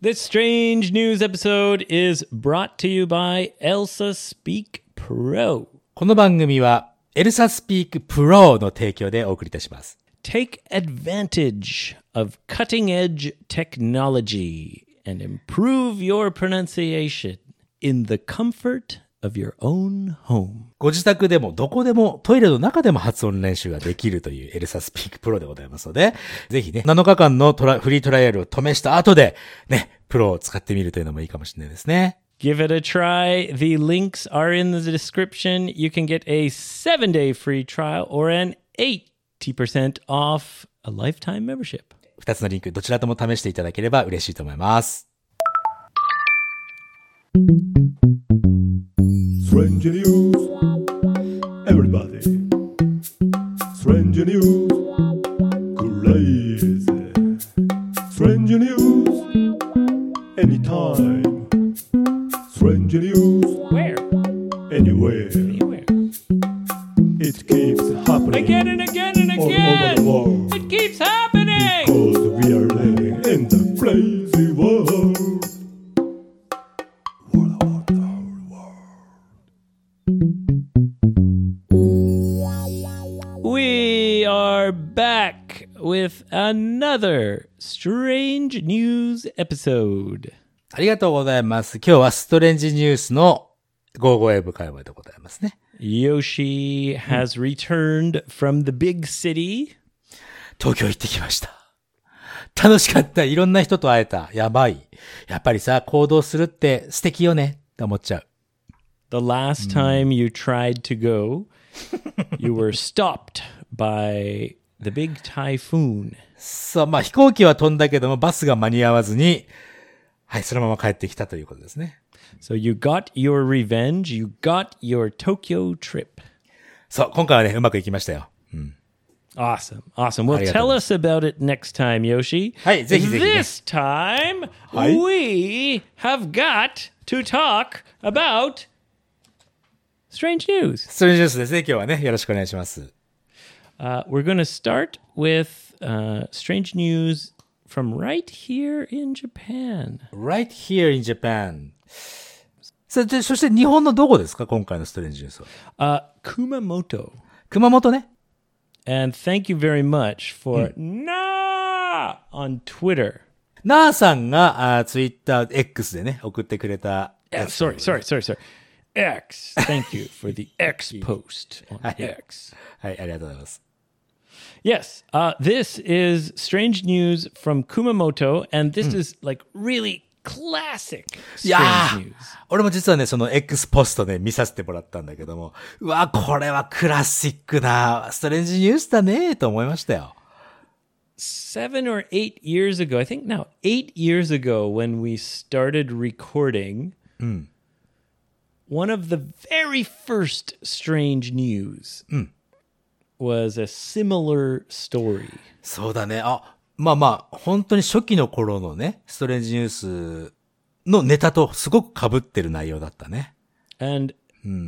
This strange news episode is brought to you by Elsa Speak Pro. この番組は、エルサスピークプロの提供でお送りいたします。 Take advantage of cutting edge technology and improve your pronunciation in the comfort of your own home. ご自宅でもどこでもトイレの中でも発音練習ができるというエルサスピークプロでございますので、ぜひね、7日間のトラフリートライアルを試した後で、ね、プロを使ってみるというのもいいかもしれないですね。Give it a try. The links are in the description. You can get a seven day free trial or an 80% off a lifetime membership. 二つのリンク、どちらとも試していただければ嬉しいと思います。Strange news. Everybody. Strange news. Crazy. Strange news. Anytime. Strange news. Where? Anywhere. Anywhere. It keeps happening. Again and again and again. All over the world. Strange news episode. ありがとうございます。今日はストレンジニュースの55英語会話でございますね。Yoshi has returned from the big city. 東京行ってきました。楽しかった。いろんな人と会えた。やばい。やっぱりさ、行動するって素敵よねって思っちゃう。The last time you tried to go, you were stopped by the big typhoon. そう、まあ飛行機は飛んだけども、バスが間に合わずに、はい、そのまま帰ってきたということですね。So you got your revenge. You got your Tokyo trip. そう、今回はね、うまくいきましたよ。Awesome. Awesome. Well, tell us about it next time, Yoshi. はい、ぜひぜひね。This time, はい。we have got to talk about strange news. ストレンジニュースですね、今日はね。よろしくお願いします。Uh, we're going to start with uh, strange news from right here in Japan. right here in Japan. さでそして日本のどこですか今回のストレンジニュースは。Uh, Kumamoto. 熊本ね。And thank you very much for nah on Twitter. なあさんが、あツイッター X でね、送ってくれた Yeah, sorry, sorry, sorry, sorry. X. Thank you for the X post on X. はい、ありがとうございます。Yes, uh, this is strange news from Kumamoto, and this is like really classic いや strange ー news. 俺も実はね、その X ポストで見させてもらったんだけども、うわ、これはクラシックな、ストレンジニュースだね、と思いましたよ。 Seven or eight years ago, I think now, eight years ago, when we started recording, one of the very first strange news Was a similar story. そうだね。あ、まあまあ、本当に初期の頃のね、ストレンジニュースのネタとすごく被ってる内容だったね。And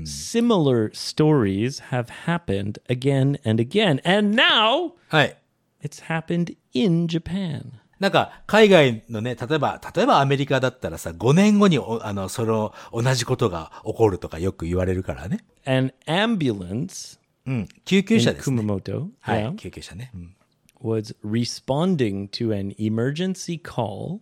similar stories have happened again and again. And now はい。it's happened in Japan. なんか、海外のね、例えば、例えばアメリカだったらさ、5年後にお、あの、その、同じことが起こるとかよく言われるからね。An ambulance うん。救急 in 車ですね。 Kumamoto はい、 yeah, 救急車ね。うん、 was responding to an emergency call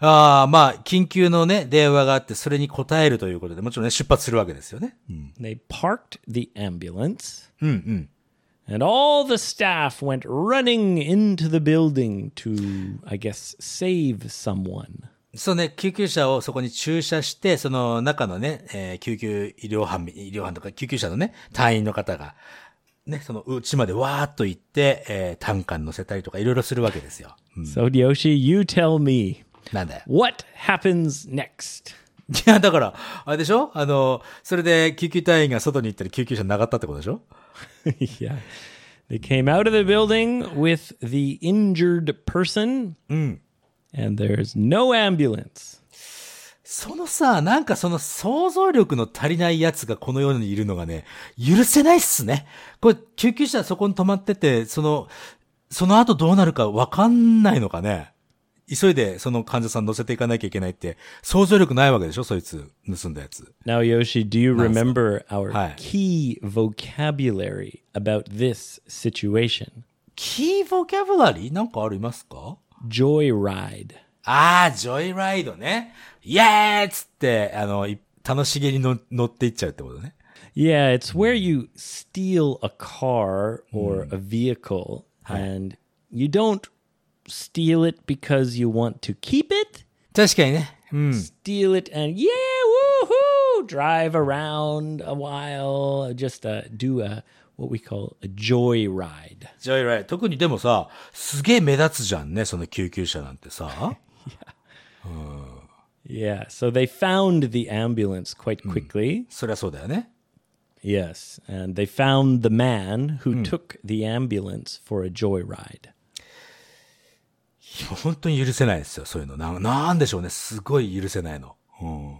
ああ、まあ、緊急のね、電話があって、それに応えるということで、もちろんね、出発するわけですよね。うん。 They parked the ambulance, うんうん。 and all the staff went running into the building to, I guess, save someone. そうね、救急車をそこに駐車して、その中のね、えー救急医療班、医療班とか救急車のね、隊員の方が、ね、そのうちまでわーっと行って、えー、担架に乗せたりとかいろいろするわけですよ。うん So, Yoshi, you tell me, なんだよ。what happens next? いや、だから、あれでしょ？あの、それで救急隊員が外に行ったり救急車なかったってことでしょ？Yeah. They came out of the building with the injured person, and there's no ambulance. そのさ、なんかその想像力の足りない奴がこの世にいるのがね、許せないっすね。これ、救急車そこに止まってて、その、その後どうなるかわかんないのかね。急いでその患者さん乗せていかなきゃいけないって、想像力ないわけでしょそいつ、盗んだやつ。Now, Yoshi, do you remember our key vocabulary about this situation? キーボキャブラリー？なんかありますか？Joyride. ああ、ジョイライドね。イエーイっつって、あの、い楽しげにの乗っていっちゃうってことね。 Yeah, it's where you steal a car or a vehicle and you don't steal it because you want to keep it. 確かにね。うん。 Steal it and yeah, woohoo! Drive around a while, just uh, do a what we call a joyride. ジョイライド。特にでもさ、すげえ目立つじゃんね、その救急車なんてさ。 Yeah, so they found the ambulance quite quickly. そりゃそうだよね。 Yes, and they found the man who took the ambulance for a joyride. 本当に許せないですよ、そういうの。ななんでしょうね、すごい許せないの。うん。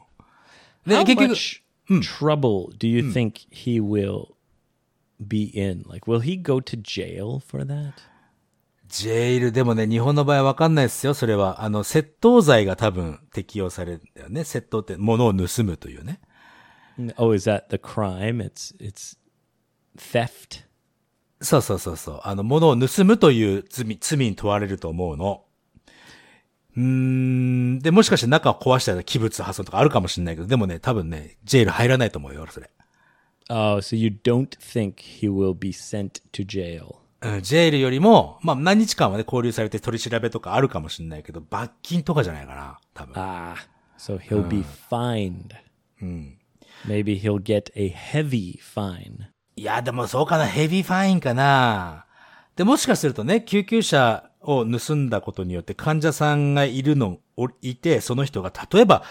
で、 How 結局、 much trouble do you think he will be in? Like, will he go to jail for that? ジェイル、でもね、日本の場合わかんないですよ、それは。あの、窃盗罪が多分適用されるんだよね。窃盗って物を盗むというね。Oh, is that the crime? It's it's theft? そうそうそうそう。あの、物を盗むという罪、罪に問われると思うの。うーん。で、もしかして中を壊したら器物破損とかあるかもしれないけど、でもね、多分ね、ジェイル入らないと思うよ、それ。Oh, so you don't think he will be sent to jail? うん、ジェイルよりも、まあ、何日間はね、交流されて取り調べとかあるかもしれないけど、罰金とかじゃないかな、多分。Ah, so he'll be fined. Maybe he'll get a heavy fine. いや、でもそうかな、ヘビーファインかな。で、もしかするとね、救急車を盗んだことによって患者さんがいるの、おいて、その人が、例えば、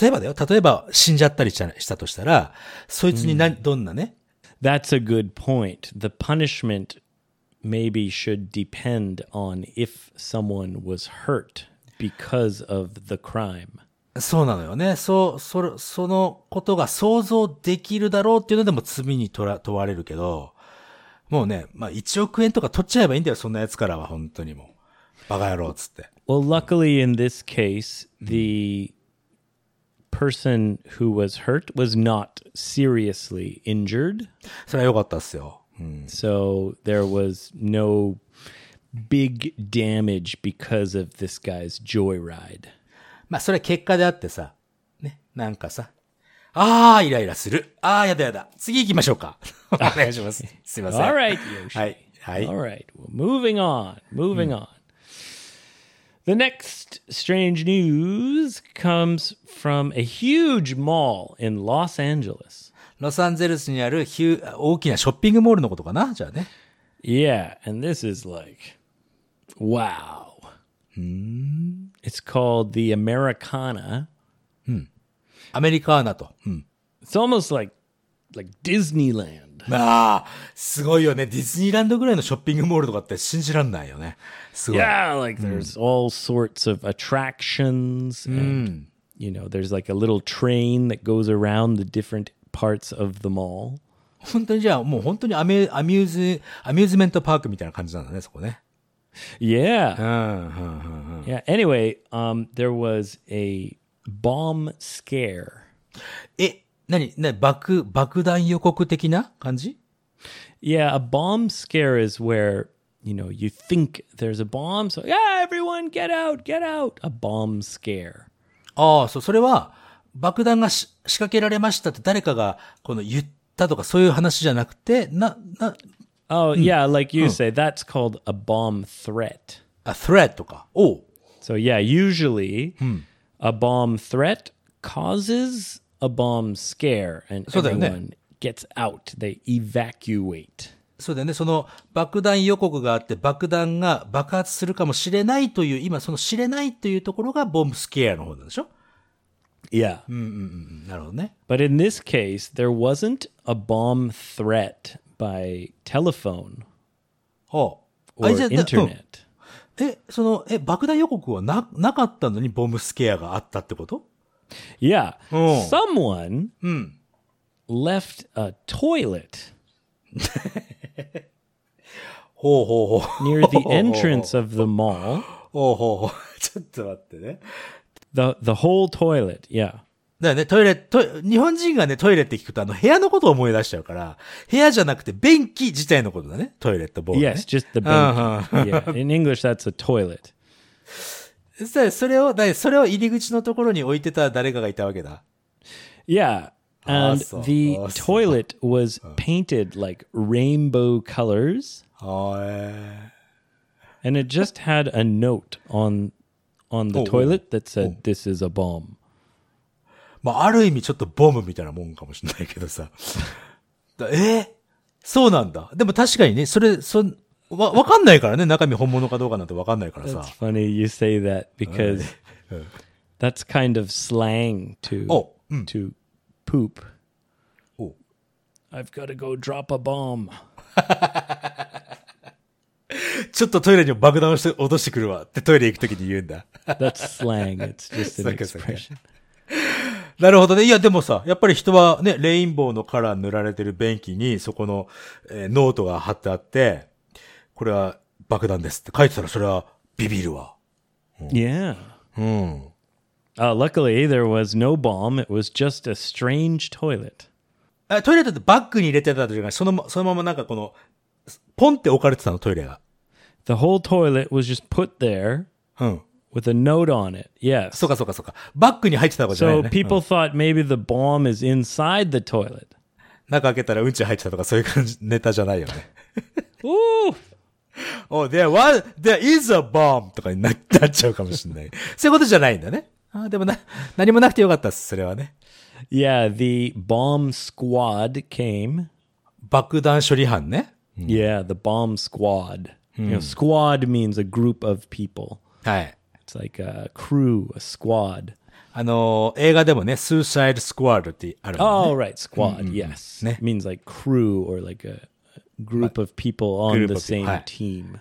例えばだよ、例えば死んじゃったりしたとしたら、そいつにな、どんなね、That's a good point. The punishment maybe should depend on if someone was hurt because of the crime. そうなのよね。そう、それ、そのことが想像できるだろうっていうのでも罪に問ら問われるけど、もうね、まあ1億円とか取っちゃえばいいんだよ、そんなやつからは、本当にもう。バカ野郎、つって。 Well, luckily in this case, the person who was hurt was not seriously injured. それは良かったっすよ。うん。 So there was no big damage because of this guy's joyride. まあ、それは結果であってさ、ね、なんかさ、ああ、イライラする。ああ、やだやだ。次行きましょうか。お願いします。すいません。 All right, Yoshi. はい。はい。 All right. Well, moving on. Moving on. the next strange news comes from a huge mall in Los Angeles. Los Angeles ロサンゼルスにあるヒュ大きなショッピングモールのことかなじゃあね。Yeah, and this is like, wow. Hmm. It's called the Americana. Hmm. アメリカーナと。うん。It's hmm. almost like, like Disneyland. まあ、すごいよね。ディズニーランドぐらいのショッピングモールとかって信じらんないよね。すごい。Yeah, like there's all sorts of attractions and you know, there's like a little train that goes around the different parts of the mall. 本当にじゃあ、もう本当にアメアミューズ、アミューズメントパークみたいな感じなんだね、そこね。Yeah. Yeah. Anyway, um, there was a bomb scare. え、何ね、爆、爆弾予告的な感じ Yeah, a bomb scare is where, you know, you think there's a bomb. So, yeah, everyone get out, get out. A bomb scare. ああ、そう、それは、爆弾がし仕掛けられましたって誰かが、この言ったとかそういう話じゃなくて、な、な、Oh, yeah, like you say, that's called a bomb threat. あ、threat とか。おう。So, yeah, usually a bomb threat causes a bomb scare and そうだよね。everyone gets out. They evacuate. そうだよね。その爆弾予告があって爆弾が爆発するかもしれないという、今その知れないというところがボムスケアの方なんでしょ？Yeah. なるほどね。But in this case, there wasn't a bomb threat by telephone ほう。or じゃあだ internet. うんえ、その、え、爆弾予告はな、なかったのにボムスケアがあったってこと？Yeah. Oh. Someone left a toilet near the entrance of the mall ほうほうほう。ちょっと待ってね。The the whole toilet. Yeah. だよね、トイレ、トイ日本人がね、トイレって聞くと、あの、部屋のことを思い出しちゃうから、部屋じゃなくて、便器自体のことだね。トイレットボール、ね。Yes, just the Uh-huh. bench. yeah. In English, that's a toilet. そそれを、だそれを入り口のところに置いてた誰かがいたわけだ。Yeah. And the toilet was painted like rainbow colors, and it just had a note on on the Oh, oh, toilet that said, "This is a bomb." まあ、ある意味ちょっとボムみたいなもんかもしれないけどさ。だえそうなんだ。でも確かにね、それ、そん、わ、わかんないからね。中身本物かどうかなんてわかんないからさ。It's funny you say that because that's kind of slang to, to poop. I've got to go drop a bomb. ちょっとトイレに爆弾をして落としてくるわってトイレ行くときに言うんだ。That's slang. It's just an expression. なるほどね。いや、でもさ、やっぱり人はね、レインボーのカラー塗られてる便器にそこの、ノートが貼ってあって、これは爆弾ですって書いてたら、それはビビるわ。Yeah. うん。Uh, luckily, there was no bomb. It was just a strange toilet. あトイレットってバッグに入れてたというか、そのま、そのままなんかこの、ポンって置かれてたの、トイレが。The whole toilet was just put there うん。with a note on it. Yes. そうかそうかそうか。バッグに入ってたわけじゃない So よね。people thought maybe the bomb is inside the toilet. 中開けたらうんち入ってたとかそういう感じ、ネタじゃないよね。Ooh. oh, there was, there is a bomb! the bomb squad came. 爆弾処理班ね。Yeah, the bomb squad. Know, squad means a group of people. はい。It's like a crew, a squad. あの、映画でもね、suicide squad ってあるもんね。Oh, right, squad, yes. ね。means like crew or like a group of people on the same team.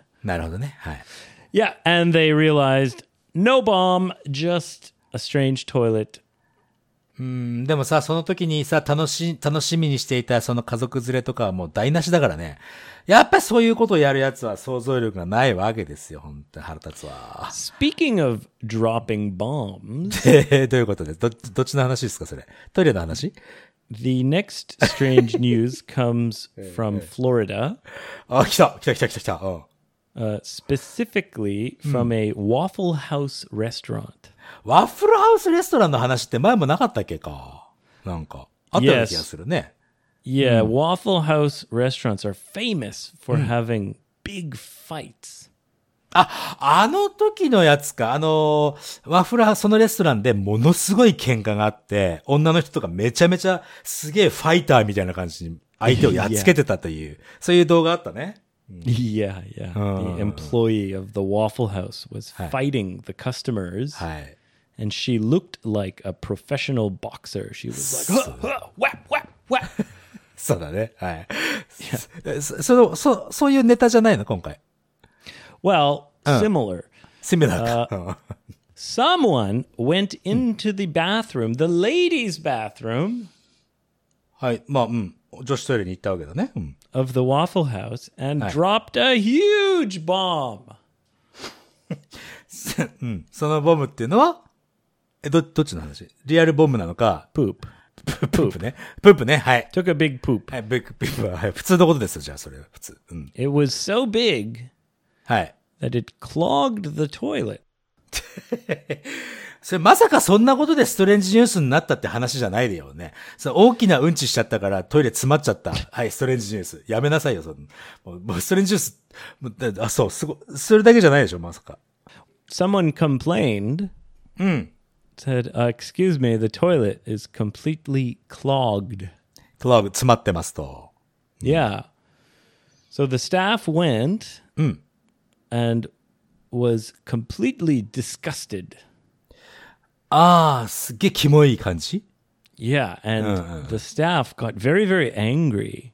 Yeah, and they realized no bomb, just a strange toilet. でもさ、その時にさ、楽し、楽しみにしていたその家族連れとかはもう台無しだからね。やっぱそういうことをやるやつは想像力がないわけですよ、本当に腹立つわ。speakingofdroppingbomb どういうことです、どっちの話ですか、それ？トイレの話？the next strange news comes from Florida, あ、来た来た来た来た来た。うん。 uh, specifically from a Waffle House restaurant. ワッフルハウスレストランの話って前もなかったっけかなんか、あったような気がするね。 Yeah, Waffle House restaurants are famous for having big fights. あ、あの時のやつか。あのーワッフルハウス、そのレストランでものすごい喧嘩があって、女の人とかめちゃめちゃすげえファイターみたいな感じに相手をやっつけてたという、そういう動画あったね。Yeah, yeah. the employee of the Waffle House was fighting the customers, はい。and she looked like a professional boxer. She was like, "Huh, huh, whap, whap, whap. そうだね。はい。そその、そ、そういうネタじゃないの今回。Well, uh, similar. Similar. Uh, someone went into the bathroom, the ladies' bathroom. of the Waffle House and dropped a huge bomb. うん。そのボムっていうのは、え、ど、どっちの話リアルボムなのか。poop. プープね。プープね。はい。took a big poop. はい、big poop. はい。普通のことですよ、じゃあ、それは。普通。うん。It was so big. はい。that it clogged the toilet. それまさかそんなことでストレンジニュースになったって話じゃないでよね。その大きなうんちしちゃったからトイレ詰まっちゃった。はい、ストレンジニュース。やめなさいよ、そんもうもうストレンジニュース。あ、そう、すご、それだけじゃないでしょ、まさか。Someone complained, said, uh, Excuse me, the toilet is completely clogged. クラブ詰まってますと。Yeah. So the staff went and was completely disgusted. ああ、すっげえキモい感じ Yeah. And the staff got very, very angry.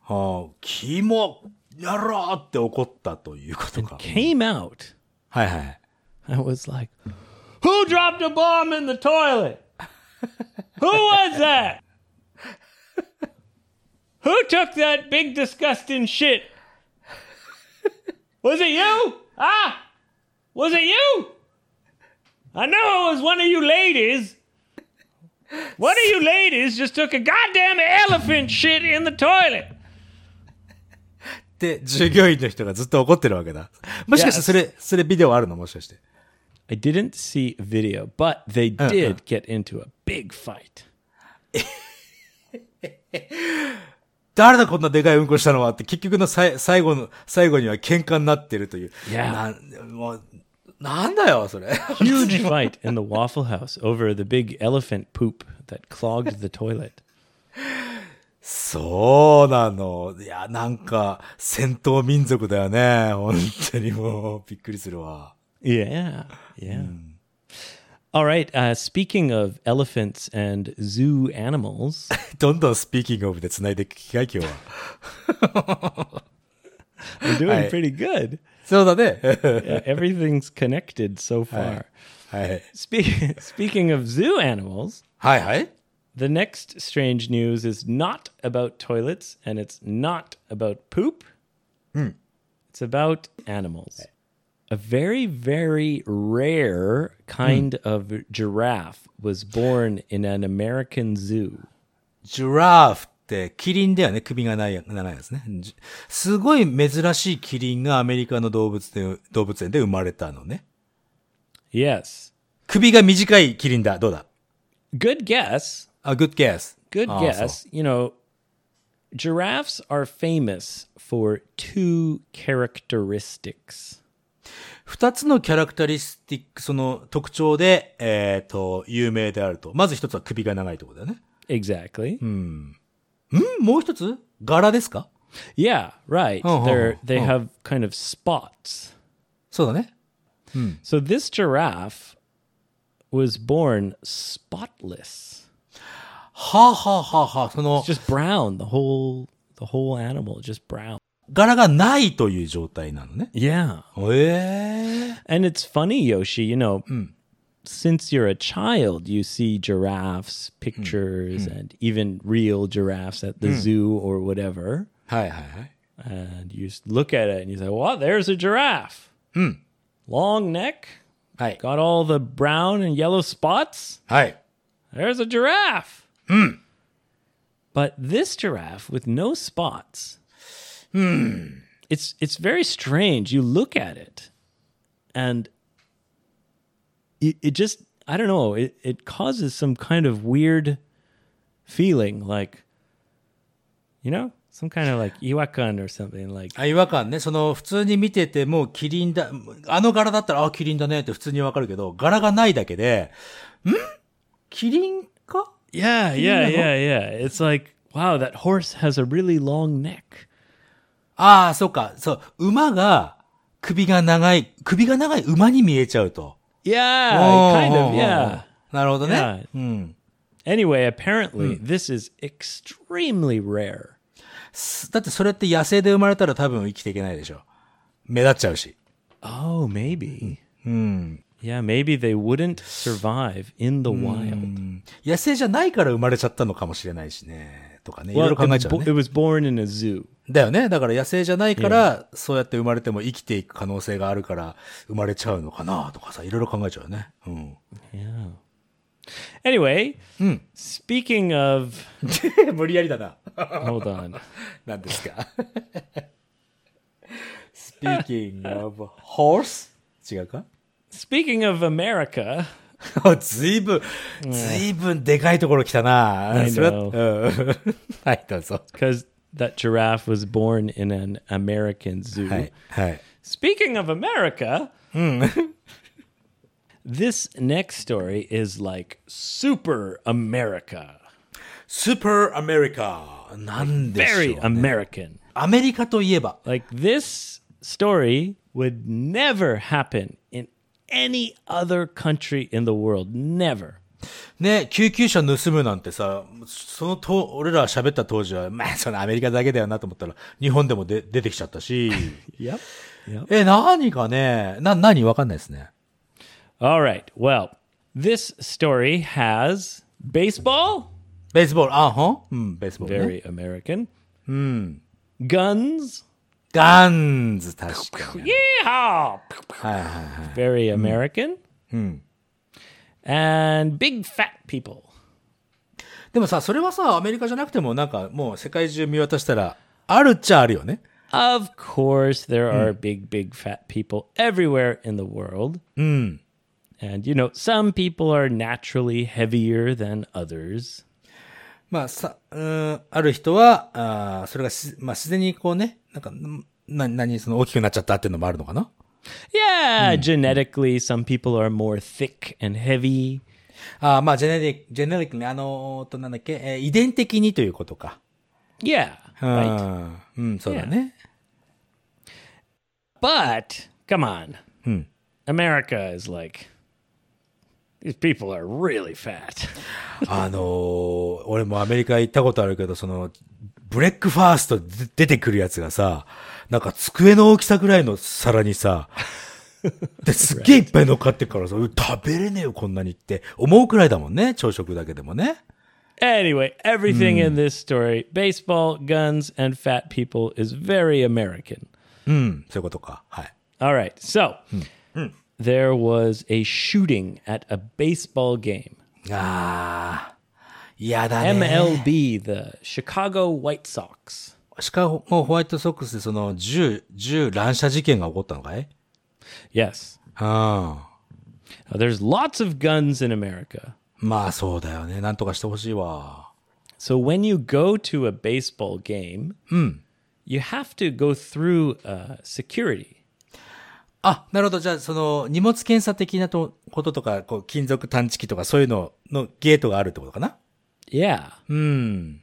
はあ、キモ、やろうって怒ったということか。 Came out はいはい。 and was like, Who dropped a bomb in the toilet? Who was that? Who took that big disgusting shit? Was it you? Ah? Was it you? I know it was one of you ladies. One of you ladies just took a goddamn elephant shit in the toilet. で、従業員の人がずっと怒ってるわけだ。もしかしてそれ、それビデオあるのもしかして。 I didn't see a video, but they did get into a big fight. 誰だこんなでかいうんこしたのはって、結局のさい最後の、最後には喧嘩になってるという。いや、な、も、なんだよ、それ。Huge fight そうなの。いや、なんか、戦闘民族だよね。本当にもう、びっくりするわ。Yeah, yeah.、All right. Uh, speaking of elephants and zoo animals, どんどんスピーキングオブで繋いでいく機会、今日は。 we're doing Right. pretty good. そうだね。 Yeah, everything's connected so far. はい。 Spe- speaking of zoo animals, はいはい。 the next strange news is not about toilets and it's not about poop. It's about animals. A very, very rare kind of giraffe was born in an American zoo. ジュラーフってキリンだよね。首がない、長いやつね。じすごい珍しいキリンがアメリカの動物で、動物園で生まれたのね。 Yes. 首が短いキリンだ。どうだ Good guess. あ、good guess. Good あ guess. You know, giraffes are famous for two characteristics. 二つのキャラクタリスティック、その特徴で、えっ、と、有名であると。まず一つは首が長いところだよね。Exactly. んもう一つ柄ですか Yeah, right. Oh, They're oh, they oh. have kind of spots. そうだね。So this giraffe was born spotless. はあ、はあはあはあ、その It's、just brown. The whole the whole animal just brown. 柄がないという状態なのね。 Yeah. ええ And it's funny, Yoshi, you know, since you're a child, you see giraffes, pictures, and even real giraffes at the zoo or whatever. はいはいはい。 And you just look at it and you say, well, there's a giraffe. Long neck, はい。 got all the brown and yellow spots. はい。 There's a giraffe. But this giraffe with no spots, it's it's very strange. You look at it, and it, it just I don't know. It it causes some kind of weird feeling, like you know, some kind of like iwakan or something. Like あ、違和感ね。その、普通に見てても、キリンだ、あの柄だったら、あ、キリンだねって普通にわかるけど、柄がないだけで、んキリンか yeah, yeah, yeah, yeah. It's like wow, that horse has a really long neck. ああ、そうか。そう。馬が、首が長い、首が長い馬に見えちゃうと。Yeah, kind お of. ー Yeah. なるほどね。うん。Anyway, apparently, this is extremely rare. だってそれって野生で生まれたら多分生きていけないでしょ。目立っちゃうし。Oh, maybe. Yeah, maybe they wouldn't survive in the wild. 野生じゃないから生まれちゃったのかもしれないしね。とかね。いろいろ考えちゃうね it。was born in a zoo. だよね。だから野生じゃないから、そうやって生まれても生きていく可能性があるから、生まれちゃうのかなとかさ、いろいろ考えちゃうよね。うん。Yeah. Anyway, speaking of, 無理やりだな。hold on. 何ですか ?Speaking of horse? 違うか？Speaking of America, ずいぶん、ずいぶんでかいところ来たな。 I それは know. うんはい、どうぞ。 because that giraffe was born in an American zoo. はい、はい。 Speaking of America, this next story is like super America. スーパーアメリカ。なんでしょう、 Very ね。 American. アメリカといえば、 Like this story would never happen in any other country in the world. Never. ね、救急車盗むなんてさ、そのと、俺ら喋った当時は、まあ、そのアメリカだけだよなと思ったら、日本でもで出てきちゃったし、Yep. Yep. え、何かね、な、何わかんないですね。All right. Well, this story has baseball, ベースボール、あ、ほんうん、ベースボール、ね。very American. Guns, ガンズ、確かに。 Yeehaw! はいはいはい。 Very American. うん。 And big fat people. でもさ、それはさ、アメリカじゃなくても、なんかもう世界中見渡したら、あるっちゃあるよね。 Of course, there are big, big fat people everywhere in the world. And, you know, some people are naturally heavier than others. まあさ、うーん、ある人は、あーそれがし、まあ自然にこうね、 なんか、んな、何、その大きくなっちゃったっていうのもあるのかな Yeah, genetically, some people are more thick and heavy. ああ、まあ、ジェネリック、ジェネリックね、あのーと、なんだっけ、えー遺伝的にということか。Yeah, う right. ん。うん、そうだね。But, come on. America is like, people are really fat. あのー俺もアメリカ行ったことあるけど、その、ブレックファーストで出てくるやつがさ、なんか机の大きさぐらいの皿にさ、ですっげえいっぱい乗っかってっからさ、う食べれねえよ、こんなにって思うくらいだもんね、朝食だけでもね。Anyway, everything in this story baseball, guns, and fat people is very American. うん、そういうことか。はい。All right. So, there was a shooting at a baseball game. ああ、嫌だね。 MLB, the Chicago White Sox. シカゴホワイトソックスでその銃、銃乱射事件が起こったのかい Yes. ああ。 Now, there's lots of guns in America. まあそうだよね。なんとかしてほしいわ。 So when you go to a baseball game, you have to go through uh, security. あ、なるほど。じゃあ、その、荷物検査的なとこととか、こう、金属探知機とか、そういうののゲートがあるってことかな Yeah. うん。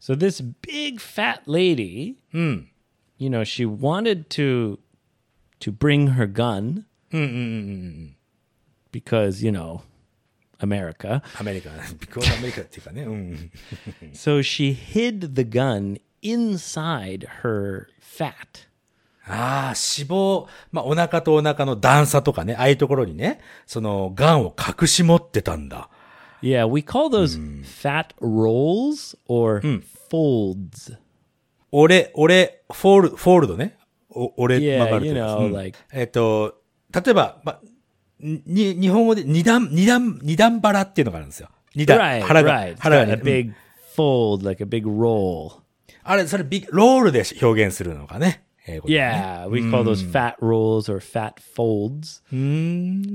So this big fat lady, you know, she wanted to to bring her gun because you know America. アメリカ、ビコーアメリカっていうかね。うん。So she hid the gun inside her fat. ああ、脂肪、まあ、お腹とお腹の段差とかね、ああいうところにね、その、 gun を隠し持ってたんだ。Yeah, we call those fat rolls or folds. 俺、俺、フォール、フォールドね。お俺、曲がるとか know, うん like えっと、例えば、ま、に、日本語で二段、二段、二段腹っていうのがあるんですよ。二段。腹が、腹がね a big fold, like a big roll. あれ、それ big, roll で表現するのかね。英語でね Yeah, we call those fat rolls or fat folds.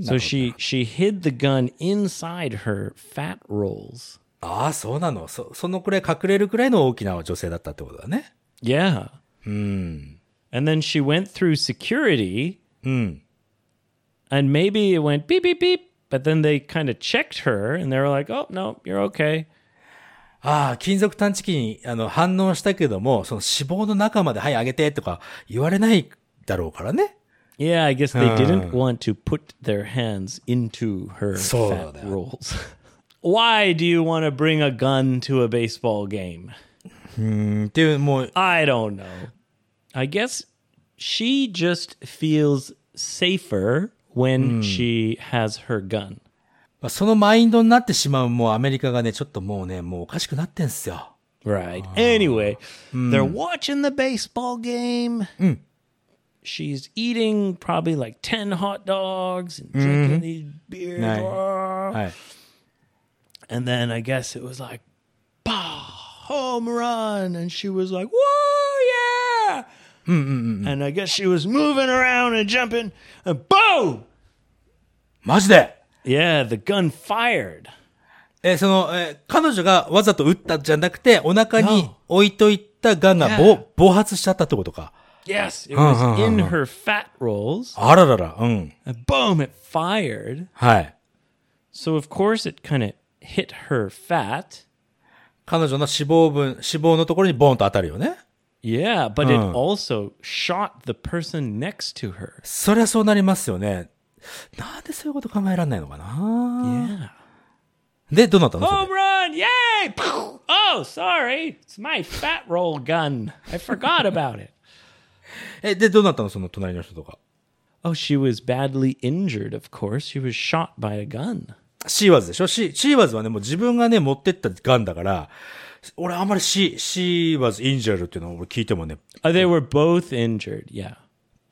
So she she hid the gun inside her fat rolls. ああ、そうなの。そ、そのくらい隠れるくらいの大きな女性だったってことだね。 Yeah. And then she went through security. And maybe it went beep beep beep, but then they kind of checked her and they were like, "Oh, no, you're okay." ああ、金属探知機にあの反応したけども、その脂肪の中まで、はい、上げてとか言われないだろうからね。Yeah, I guess they didn't want to put their hands into her fat rolls. Why do you want to bring a gun to a baseball game? うんっていう、もう、I don't know. I guess she just feels safer when she has her gun. まあそのマインドになってしまう、もうアメリカがね、ちょっともうね、もうおかしくなってんすよ。 Right. Anyway, they're watching the baseball game. She's eating probably like 10 hot dogs and drinking these beers. Nice. Ah. はい。 And then I guess it was like, bah, home run. And she was like, whoa, yeah. And I guess she was moving around and jumping. And boom! マジで Yeah, the gun fired. え、その、えー彼女がわざと撃ったんじゃなくて、お腹に.置いといたガンが Yeah. 暴暴発しちゃったってことか。Yes, it was in her fat rolls. あららら、うん。Boom, it fired. はい。So, of course, it kind of hit her fat. 彼女の脂肪分、脂肪のところにボーンと当たるよね。Yeah, but it also shot the person next to her. そりゃそうなりますよね。なんでそういうこと考えられないのかな Yeah. で、どうなったの Home run! Yay! Oh, sorry. It's my fat roll gun. I forgot about it. え、で、どうなったのその隣の人とか。Oh, she was badly injured, of course. She was shot by a gun. シーワーズでしょシーシーワーズはね、もう自分がね、持ってったガンだから、俺あんまり she, she was injured っていうのを俺聞いてもね、Uh, they were both injured. Yeah.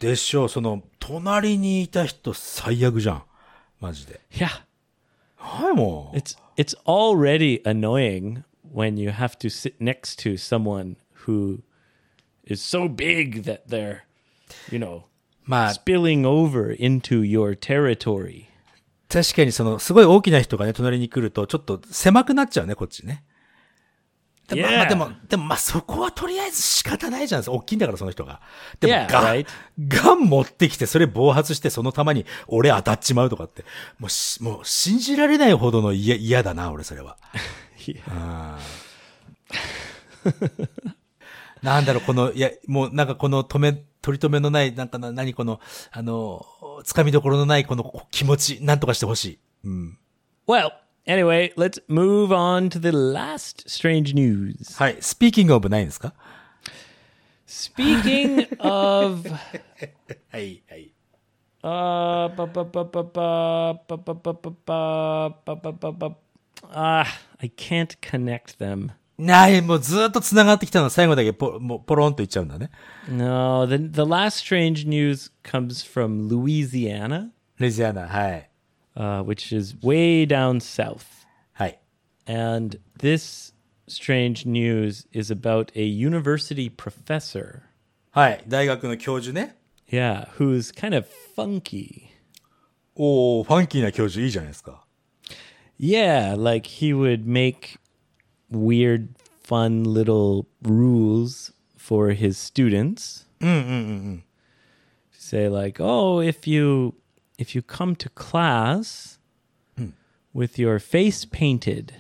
でしょう、その、隣にいた人最悪じゃん。マジで。Yeah. はい、もう。It's it's already annoying when you have to sit next to someone who is so big that they're, you know, まあ、spilling over into your territory. 確かにその、すごい大きな人がね、隣に来ると、ちょっと狭くなっちゃうね、こっちね。でまあ Yeah. まあでも、でもまあそこはとりあえず仕方ないじゃん。大きいんだから、その人が。でも Yeah, ガン、right. ガン持ってきて、それ暴発して、その球に俺当たっちまうとかって、もうし、もう信じられないほどの嫌、嫌だな、俺、それは。なんだろう、この、いや、もうなんかこの止め、取り留めのない、なんかな、何この、あの、つかみどころのないこのこ気持ち、なんとかしてほしい。うん。Well, anyway, let's move on to the last strange news. はい。スピーキングオブないんですか Speaking of はい、はい。 uh ba, ba, ba, ba, ba, ba, ba, ba, ba, ba, ba, ba, ba, ba. ah, I can't connect them. ない、もうずっと繋がってきたの最後だけポもうポロンといっちゃうんだね。 No, the the last strange news comes from Louisiana, レジアナ、はい。 uh, which is way down south. はい。 And this strange news is about a university professor. はい。大学の教授ね。 Yeah, who's kind of funky. おー、ファンキーな教授いいじゃないですか。 Yeah, like he would make weird, fun little rules for his students. Say like, oh, if you if you come to class with your face painted,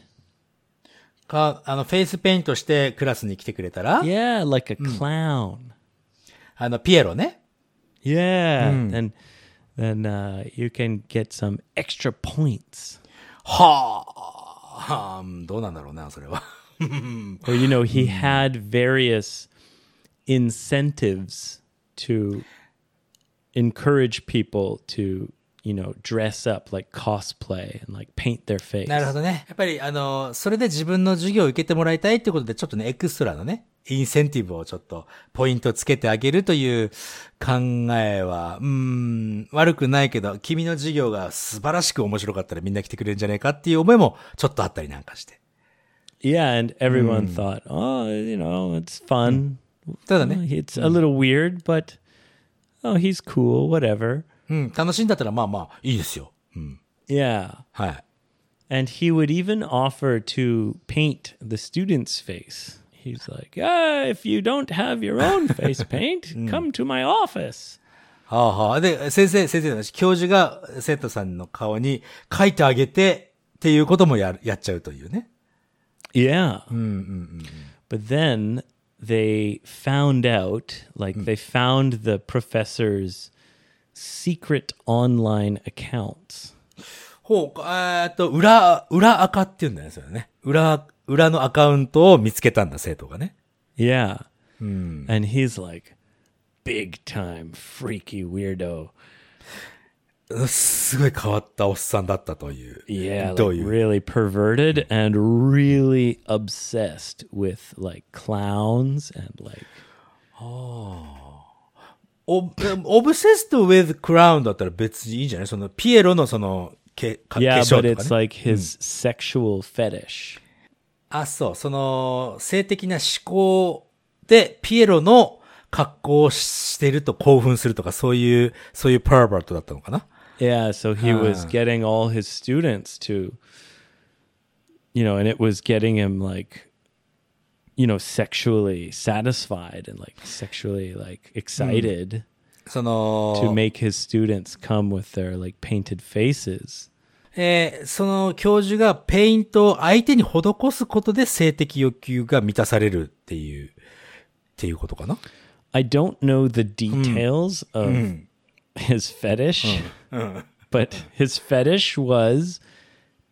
か、あの、フェイスペイントしてクラスに来てくれたら、 yeah, like a clown. あの、ピエロね。 Yeah, then then uh, you can get some extra points. はあ、はあ、どうなんだろうな、それは。 Or you know, he had various incentives to encourage people to, you know, dress up like cosplay and like paint their face. なるほどね。やっぱり、あの、それで自分の授業を受けてもらいたいってことで、ちょっとね、エクストラのね、インセンティブをちょっと、ポイントつけてあげるという考えは、うーん、悪くないけど、君の授業が素晴らしく面白かったらみんな来てくれるんじゃないかっていう思いも、ちょっとあったりなんかして。Yeah, and everyone thought, oh, you know, it's fun. ただね、It's a little weird, but oh, he's cool, whatever. うん、楽しいんだったら、まあまあ、いいですよ。うん。 Yeah. はい。 And he would even offer to paint the student's face. He's like, ah, if you don't have your own face paint, come to my office. はあはあ。で、先生、先生の話、教授が生徒さんの顔に書いてあげてっていうこともやる、やっちゃうというね。 Yeah. But then they found out, like, they found the professor's secret online accounts. ほう、えーっと、裏、裏赤って言うんだよね、それね。裏、裏のアカウントを見つけたんだ、生徒がね。 Yeah. And he's like, big time freaky weirdo. うんすごい変わったおっさんだったという。Yeah, どう like いう？really perverted and really obsessed with like clowns and like オオブセスト with crown だったら別にいいんじゃない？そのピエロのその、けか化 yeah, 粧 but とか it's ね。like his sexual fetish. あ、そう。その、性的な思考で、ピエロの格好をしてると興奮するとか、そういう、そういうパーバートだったのかな？Yeah, so he was getting all his students to you know, and it was getting him like you know, sexually satisfied and like sexually like excited そ to の、 make his students come with their like painted faces. えーその教授がペイントを相手に施すことで性的欲求が満たされるっていう、っていうことかな I don't know the details of his fetish, but his fetish was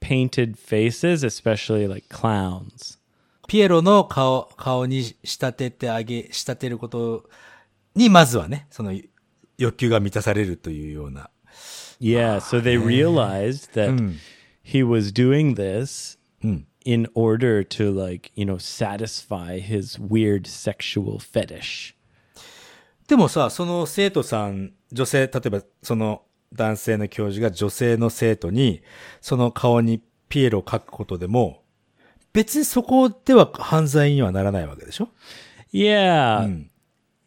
painted faces, especially like clowns. ピエロの顔、顔に仕立ててあげ、仕立てることに、まずはね、その欲求が満たされるというような。 Yeah, so they realized that he was doing this in order to like, you know, satisfy his weird sexual fetish. でもさ、その生徒さん、 女性、例えばその男性の教授が女性の生徒に、その顔にピエロを描くことでも、別にそこでは犯罪にはならないわけでしょ Yeah.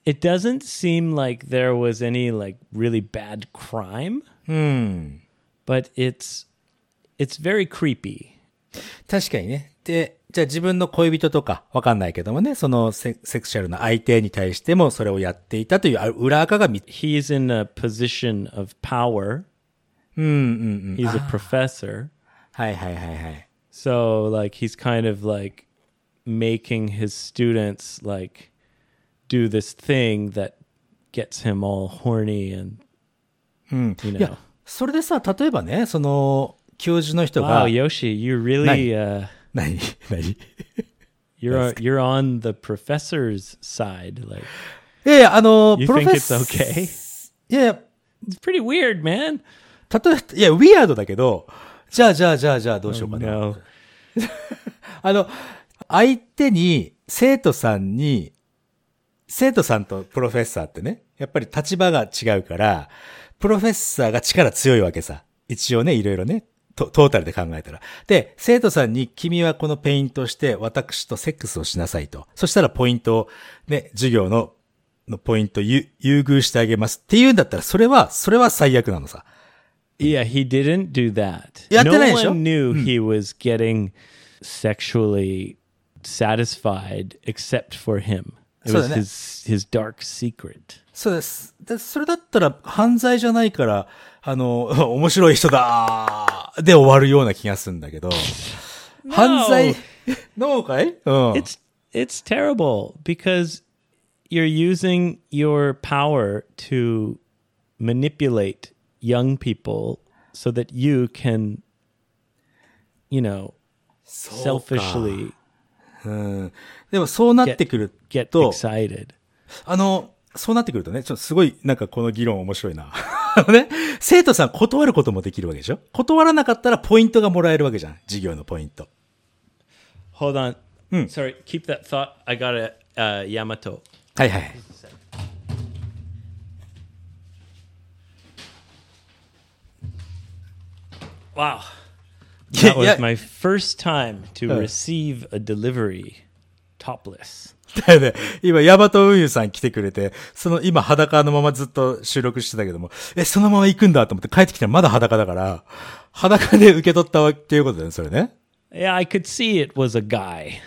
It doesn't seem like there was any like really bad crime. But it's it's very creepy. 確かにね。で、じゃあ自分の恋人とか、わかんないけどもね、そのセセクシャルな相手に対してもそれをやっていたというあ裏垢が見、He's in a position of power. うんうんうん。He's a professor. はいはいはいはい。So like he's kind of like making his students like do this thing that gets him all horny and you いや know.、それでさ、例えばね、その、教授の人が Wow,、Yoshi, you really uh, 何？何？You're you're on the professor's side. Like いやいや、あの、you プロ think フェッ it's サ okay? いやいや、It's pretty weird, man. 例えば、いや、ウィアードだけど、じゃあじゃあじゃあじゃあどうしようかな。No. あの、相手に、生徒さんに、生徒さんとプロフェッサーってね、やっぱり立場が違うから、プロフェッサーが力強いわけさ。一応ね、いろいろね、トトータルで考えたら。で、生徒さんに、君はこのペイントをして、私とセックスをしなさいと。そしたらポイントを、ね、授業の、のポイントを優優遇してあげますっていうんだったら、それは、それは最悪なのさ。Yeah, he didn't do that. やって No ないでしょ？one knew he was getting sexually satisfied except for him. It was his his dark secret. そうです。で、それだったら犯罪じゃないから、あの、面白い人だーで終わるような気がするんだけど。犯罪、のかいうん。It's it's terrible because you're using your power to manipulate young people so that you can you know selfishly うんでもそうなってくる get と、excited. あの、そうなってくるとね、ちょっとすごい、なんかこの議論面白いな。あのね、生徒さん断ることもできるわけでしょ断らなかったらポイントがもらえるわけじゃん。授業のポイント。Hold on. Sorry, keep that thought. I got a uh, Yamato. はいはい。Wow. That was my first time to receive a delivery topless. だよね。今、ヤバト運輸さん来てくれて、その今裸のままずっと収録してたけども、え、そのまま行くんだと思って帰ってきたらまだ裸だから、裸で受け取ったわっていうことだよね、それね。Yeah, I could see it was a guy.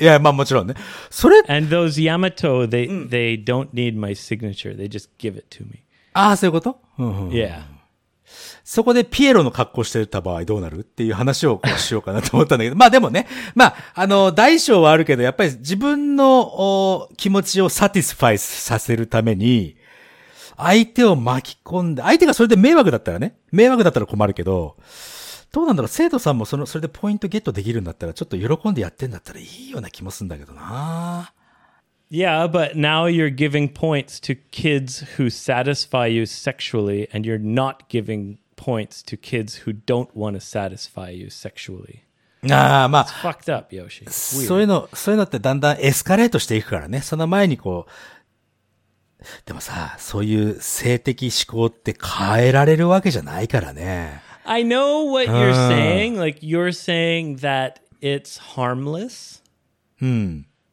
いや、まあもちろんね。それ、And those Yamato, they they don't need my signature. They just give it to me. ああ、そういうこと、うんうん Yeah. そこでピエロの格好してた場合どうなる？っていう話をこうしようかなと思ったんだけど、まあでもね、まあ、あの、大小はあるけど、やっぱり自分の気持ちをサティスファイスさせるために、相手を巻き込んで、相手がそれで迷惑だったらね、迷惑だったら困るけど、どうなんだろう、生徒さんもその、それでポイントゲットできるんだったら、ちょっと喜んでやってんだったらいいような気もするんだけどな。Yeah, but now you're giving points to kids who satisfy you sexually, and you're not giving points to kids who don't want to satisfy you sexually. ああ、まあ、 Fucked up, Yoshi. It's そうい weird. うの、そういうのってだんだんエスカレートしていくからね。その前にこう、でもさ、そういう性的思考って変えられるわけじゃないからね。 I know what you're Ah. saying. Like you're saying that it's harmless.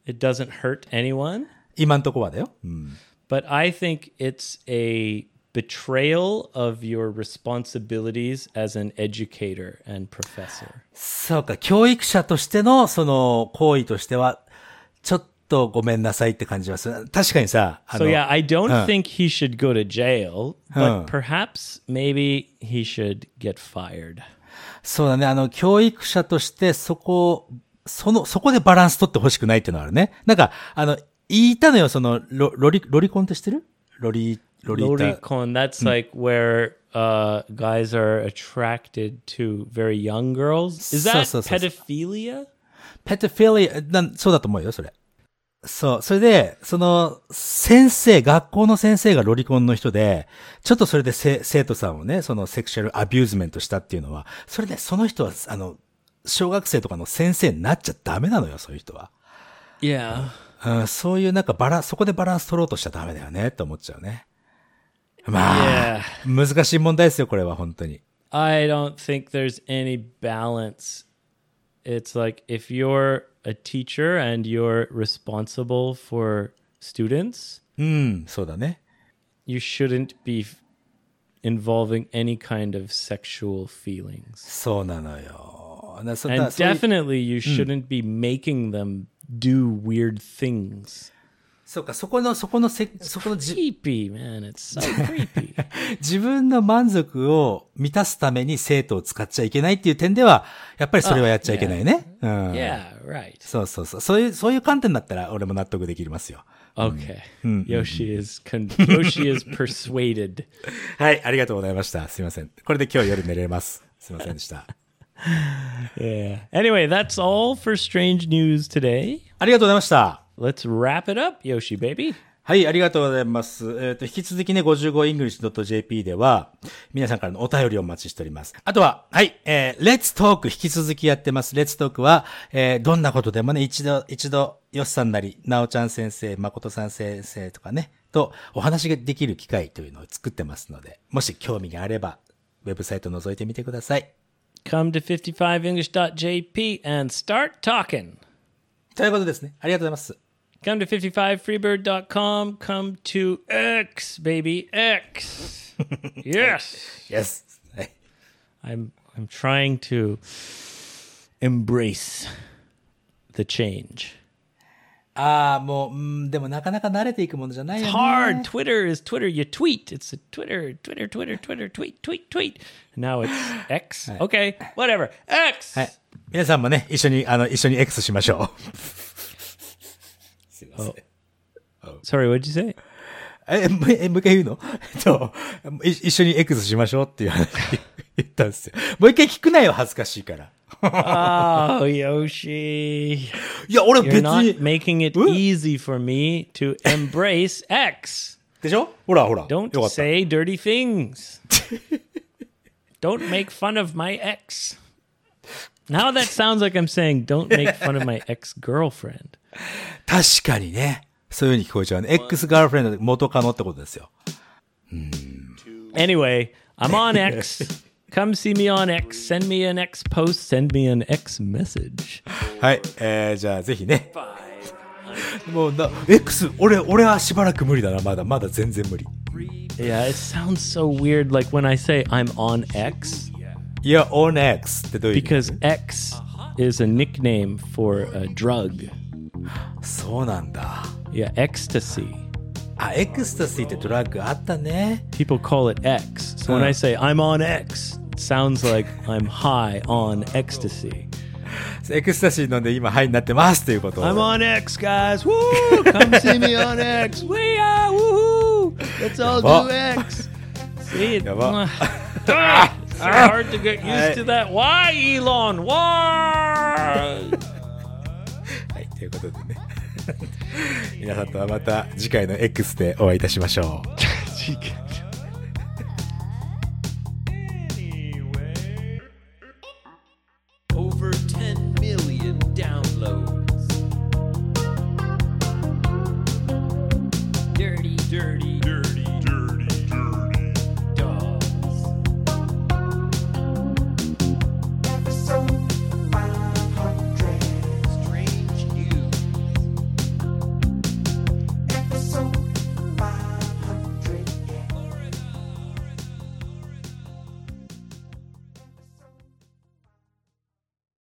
It doesn't hurt anyone. 今んとこはだよ。うん。But I think it's a betrayal of your responsibilities as an educator and professor. そうか、教育者としてのその行為としては、ちょっとごめんなさいって感じはする。確かにさ、あ So の、yeah, I don't think he should go to jail, but perhaps maybe he should get fired. そうだね、あの、教育者としてそこ、その、そこでバランス取ってほしくないっていうのはあるね。なんか、あの、言いたのよ、その、ロロリ、ロリコンって知ってる？ロリ、ロリータ。Loricon, that's like where uh, guys are attracted to very young girls. Is that so- so. pedophilia? ペトフィリア、なんそうだと思うよ、それ。そう。それで、その、先生、学校の先生がロリコンの人で、ちょっとそれでせ生徒さんをね、そのセクシャルアビューズメントしたっていうのは、それで、その人は、あの、小学生とかの先生になっちゃダメなのよ、そういう人は。うん、そういうなんかバランス、そこでバランス取ろうとしちゃダメだよね、って思っちゃうね。まあ、難しい問題ですよ、これは本当に。I don't think there's any balance. It's like if you're a teacher and you're responsible for students, うん、そうだね。you shouldn't be involving any kind of sexual feelings. そうなのよ。And だそういう definitely you shouldn't be making them do weird things. そうか、そこの、そこのせ、そこのじ Creepy, man. It's so creepy. 自分の満足を満たすために生徒を使っちゃいけないっていう点では、やっぱりそれはやっちゃいけないね。うん。yeah, right. そうそうそう。そういう、そういう観点だったら俺も納得できますよ。Okay. Yoshi is con- Yoshi is persuaded. はい、ありがとうございました。すいません。これで今日夜寝れます。すいませんでした。Yeah. Anyway, that's all for strange news today. ありがとうございました。Let's wrap it up, Yoshi baby. はい、ありがとうございます。えっ、と、引き続きね、55english.jp では、皆さんからのお便りをお待ちしております。あとは、はい、えー、Let's Talk 引き続きやってます。Let's Talk は、えー、どんなことでもね、一度、一度、よっさんなり、なおちゃん先生、まことさん先生とかね、とお話ができる機会というのを作ってますので、もし興味があれば、ウェブサイト覗いてみてください。Come to 55english.jp and start talking. ということですね。ありがとうございます。 Come to 55freebird.com. Come to X, baby. X. yes. Yes. はい。 I'm I'm trying to embrace the change. ああ、もう、うん、でもなかなか慣れていくものじゃないよ It's ね。hard. Twitter is Twitter. You tweet. It's a Twitter, Twitter, Twitter, Twitter, tweet, tweet, tweet. Now it's X. Okay, whatever. X. はい。皆さんもね、一緒に、あの、一緒に X しましょう。すいません。Sorry, what'd you say? え、もう一回言うのえっと、い一緒に X しましょうっていう話言ったんですよ。もう一回聞くなよ、恥ずかしいから。Oh, Yoshi. いや、俺 You're 別 not に、making it easy for me to embrace X. でしょほらほら。よ Don't かった。say dirty things. don't make fun of my ex. Now that sounds like I'm saying don't make fun of my ex girlfriend. 確かにね。そういう風に聞こえちゃうね。X ガールフレンドで元カノってことですよ。Anyway, I'm on X. Come see me on X. Send me an X post. Send me an X message. はい。えー、じゃあぜひね。もうな、X、俺、俺はしばらく無理だな。まだ、まだ全然無理。 Yeah, it sounds so weird. Like when I say I'm on X, いや、on X ってどういう意味 because X is a nickname for a drug. そうなんだ。 Yeah, ecstasy. あ、エクスタシーってドラッグあったね。 People call it X. So when I say I'm on X, it sounds like I'm high on ecstasy. エクスタシー飲んで今ハイになってますっていうことを I'm on X, guys. Woo! Come see me on X. We are woohoo! Let's all do X. See it. Yaba. Ah, it's so hard to get used to that. Why, Elon? Why? はい、ということでね。 皆さんとはまた次回の X でお会いいたしましょう。